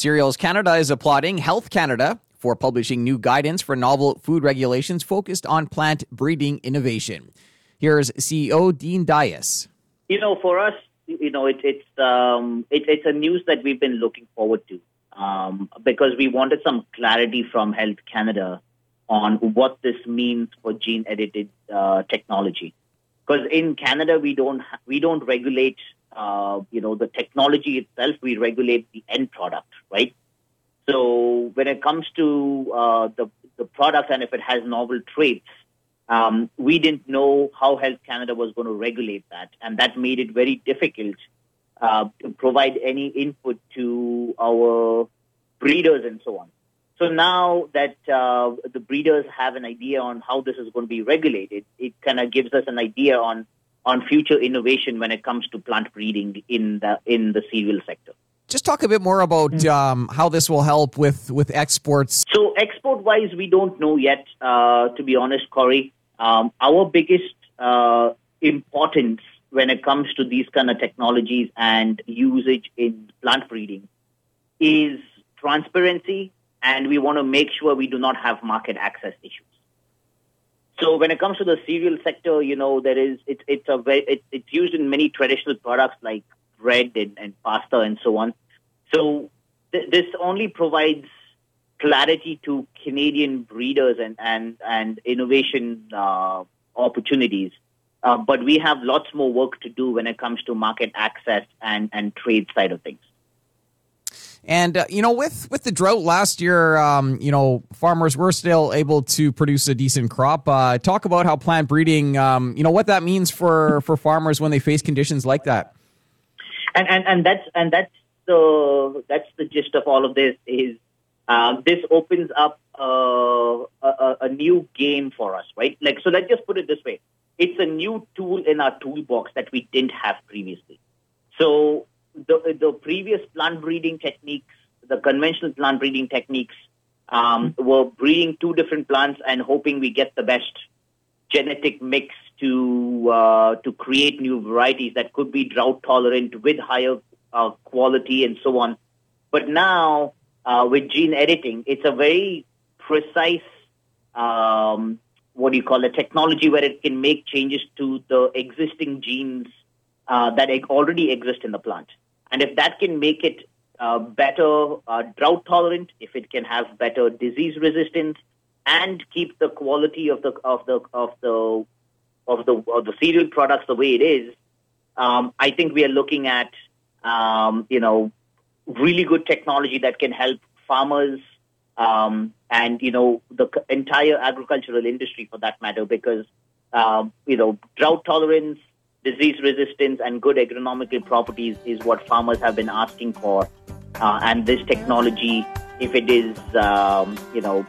Cereals Canada is applauding Health Canada for publishing new guidance for novel food regulations focused on plant breeding innovation. Here's CEO Dean Dias. You know, for us, you know, it, it's um, it, it's a news that we've been looking forward to um, because we wanted some clarity from Health Canada on what this means for gene edited uh, technology. Because in Canada, we don't we don't regulate uh, you know the technology itself. We regulate the end product, right? So when it comes to uh, the the product and if it has novel traits, um, we didn't know how Health Canada was going to regulate that, and that made it very difficult uh, to provide any input to our breeders and so on. So now that uh, the breeders have an idea on how this is going to be regulated, it kind of gives us an idea on on future innovation when it comes to plant breeding in the in the cereal sector. Just talk a bit more about um, how this will help with, with exports. So export wise, we don't know yet. Uh, to be honest, Corey, um, our biggest uh, importance when it comes to these kind of technologies and usage in plant breeding is transparency, and we want to make sure we do not have market access issues. So when it comes to the cereal sector, you know, there is it's it's a very it, it's used in many traditional products like bread and, and pasta and so on. So th- this only provides clarity to Canadian breeders and and and innovation uh, opportunities. Uh, but we have lots more work to do when it comes to market access and and trade side of things. And uh, you know, with with the drought last year, um, you know, farmers were still able to produce a decent crop. Uh, talk about how plant breeding, um, you know, what that means for for farmers when they face conditions like that. And and and that's and that's the that's the gist of all of this is uh, this opens up uh, a, a new game for us, right? Like so, let's just put it this way: it's a new tool in our toolbox that we didn't have previously. So the the previous plant breeding techniques, the conventional plant breeding techniques, um, were breeding two different plants and hoping we get the best genetic mix to uh, to create new varieties that could be drought tolerant with higher uh, quality and so on. But now uh, with gene editing, it's a very precise. Um, what do you call it? Technology where it can make changes to the existing genes uh, that already exist in the plant. And if that can make it uh, better uh, drought tolerant, if it can have better disease resistance, and keep the quality of the of the of the of the of the cereal products the way it is, um, I think we are looking at um, you know really good technology that can help farmers um, and you know the entire agricultural industry for that matter because um, you know drought tolerance disease resistance and good agronomical properties is what farmers have been asking for. Uh, and this technology, if it is, um, you know,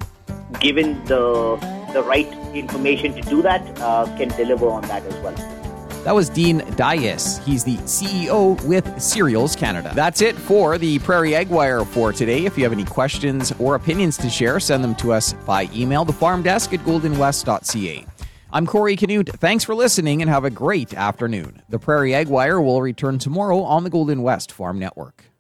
given the the right information to do that, uh, can deliver on that as well. That was Dean Dias. He's the CEO with Cereals Canada. That's it for the Prairie Ag Wire for today. If you have any questions or opinions to share, send them to us by email, the farm desk at goldenwest.ca. I'm Corey Canute. Thanks for listening and have a great afternoon. The Prairie Ag Wire will return tomorrow on the Golden West Farm Network.